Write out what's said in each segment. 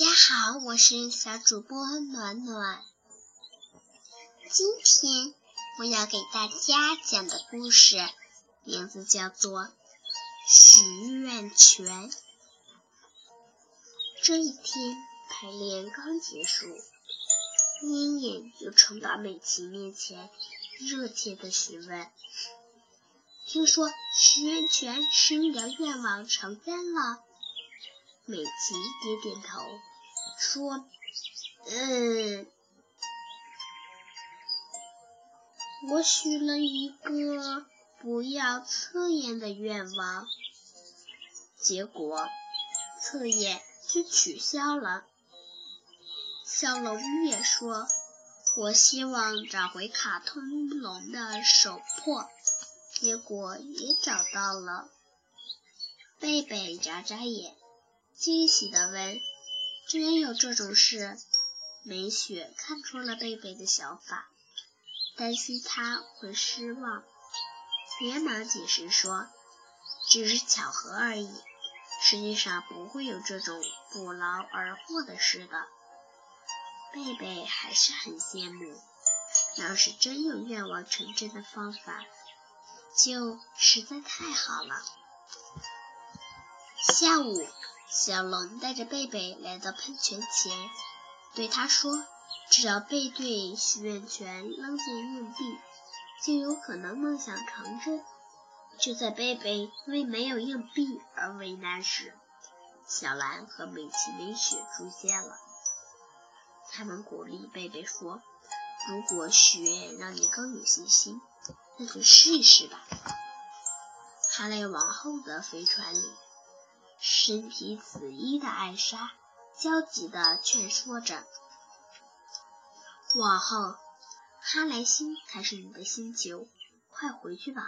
大家好，我是小主播暖暖。今天我要给大家讲的故事名字叫做《许愿泉》。这一天排练刚结束，燕燕就冲到美琪面前，热切的询问：“听说许愿泉使你的愿望成真了？”美琪点点头，说：“嗯，我许了一个不要测验的愿望，结果测验就取消了。”小龙也说：“我希望找回卡通龙的手帕，结果也找到了。”贝贝眨眨眼。惊喜地问：“居然有这种事？”美雪看出了贝贝的想法，担心他会失望，连忙解释说：“只是巧合而已，实际上不会有这种不劳而获的事的。”贝贝还是很羡慕，要是真有愿望成真的方法，就实在太好了。下午。小龙带着贝贝来到喷泉前，对他说：“只要背对许愿泉扔进硬币，就有可能梦想成真。”就在贝贝为没有硬币而为难时，小蓝和美琪美雪出现了。他们鼓励贝贝说：“如果许愿让你更有信心，那就试一试吧。”哈雷王后的飞船里。身披紫衣的艾莎焦急地劝说着：“往后，哈莱星才是你的星球，快回去吧。”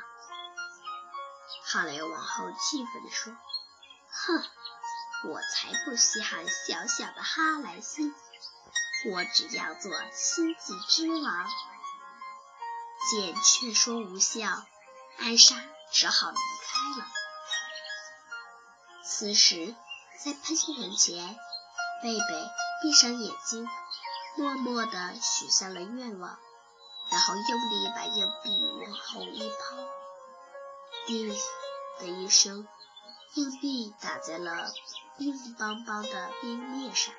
哈雷王后气愤地说：“哼，我才不稀罕小小的哈莱星，我只要做星际之王。”见劝说无效，艾莎只好离开了。此时，在喷泉前，贝贝闭上眼睛，默默地许下了愿望，然后用力把硬币往后一抛，叮的一声，硬币打在了硬邦邦的冰面上，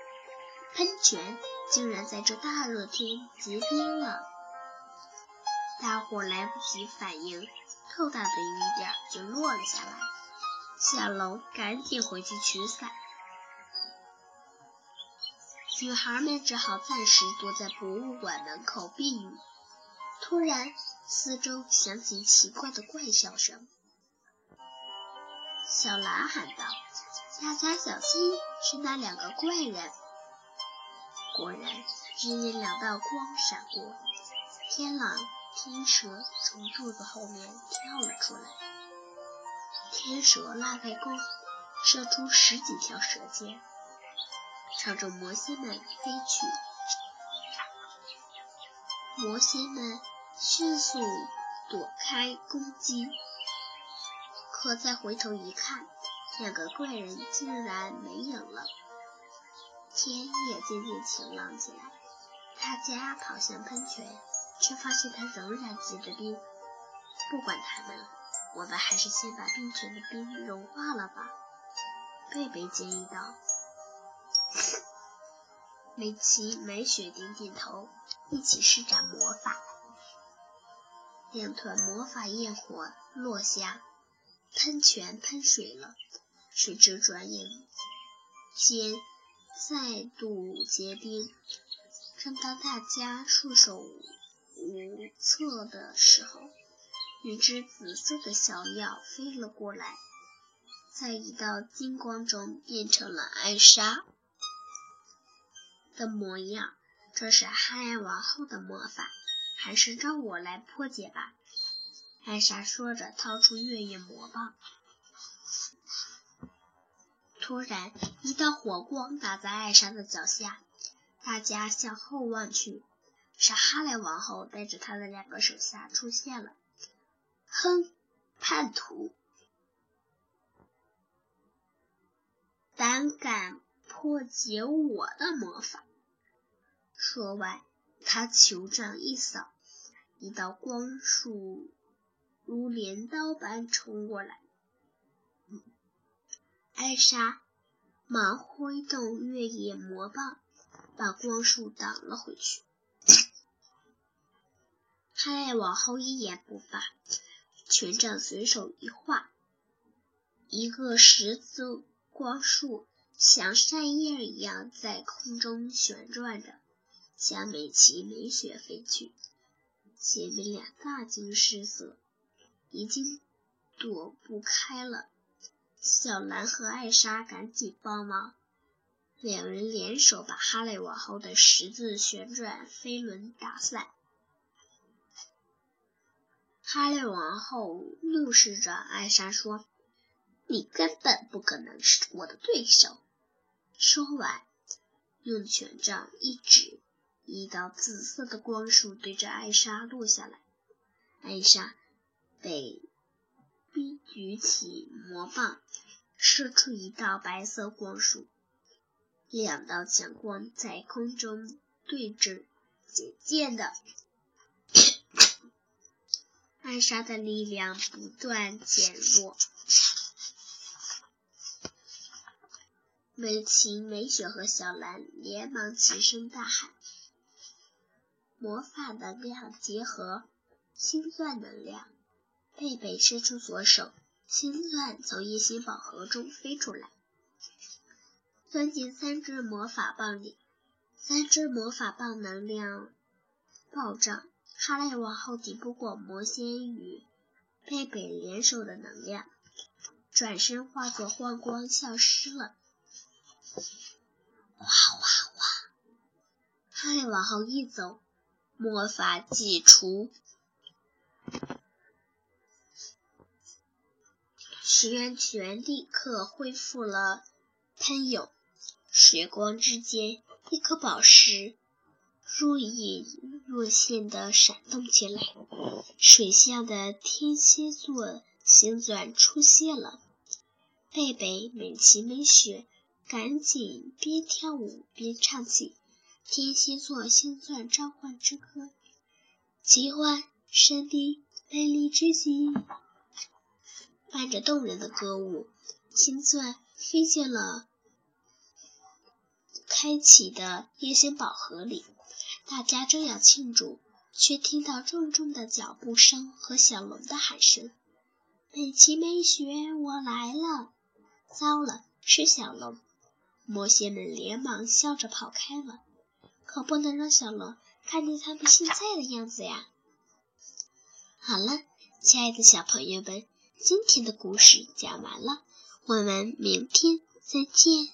喷泉竟然在这大热天结冰了。大伙来不及反应，透大的雨点就落了下来。小龙赶紧回去取伞，女孩们只好暂时躲在博物馆门口避雨。突然，四周响起奇怪的怪笑声。小蓝喊道：“大家小心，是那两个怪人！”果然，只见两道光闪过，天狼、天蛇从柱子后面跳了出来。天蛇拉开弓，射出十几条蛇箭，朝着魔仙们飞去。魔仙们迅速躲开攻击，可再回头一看，两个怪人竟然没影了。天也渐渐晴朗起来，大家跑向喷泉，却发现它仍然结着冰。不管他们了。我们还是先把冰泉的冰融化了吧，贝贝建议道。美琪、美雪点点头，一起施展魔法。两团魔法焰火落下，喷泉喷水了，谁知转眼间再度结冰。正当大家束手无策的时候，一只紫色的小鸟飞了过来，在一道金光中变成了艾莎的模样。这是哈亚王后的魔法，还是让我来破解吧？艾莎说着，掏出月夜魔棒。突然，一道火光打在艾莎的脚下，大家向后望去，是哈莱王后带着她的两个手下出现了。哼，叛徒，胆敢破解我的魔法。说完，他酋长一扫，一道光束如镰刀般冲过来。艾莎忙挥动越野魔棒，把光束挡了回去。哈莱王后一言不发，权杖随手一画，一个十字光束像扇叶一样在空中旋转着，向美琪美雪飞去。姐妹俩大惊失色，已经躲不开了。小兰和艾莎赶紧帮忙，两人联手把哈雷王后的十字旋转飞轮打散。哈利王后怒视着艾莎说：“你根本不可能是我的对手。”说完，用权杖一指，一道紫色的光束对着艾莎落下来。艾莎被。逼举起魔棒，射出一道白色光束，两道强光在空中对峙，渐渐的，艾莎的力量不断减弱。美琴、美雪和小兰连忙齐声大喊：“魔法能量结合星钻能量！”贝贝伸出左手，星钻从一星宝盒中飞出来，钻进三只魔法棒里。三只魔法棒能量暴涨，哈利王后抵不过魔仙与贝贝联手的能量，转身化作幻光消失了。哇哇哇！哈利王后一走，魔法解除。石原泉立刻恢复了喷涌，水光之间，一颗宝石若隐若现的闪动起来。水下的天蝎座星钻出现了，贝贝、美琪、美雪赶紧边跳舞边唱起《天蝎座星钻召唤之歌》，奇幻、神秘、美丽之极。伴着动人的歌舞，星钻飞进了开启的夜星宝盒里。大家正要庆祝，却听到重重的脚步声和小龙的喊声：“美琪美雪，我来了！”糟了，是小龙！魔仙们连忙笑着跑开了。可不能让小龙看见他们现在的样子呀！好了，亲爱的小朋友们。今天的故事讲完了，我们明天再见。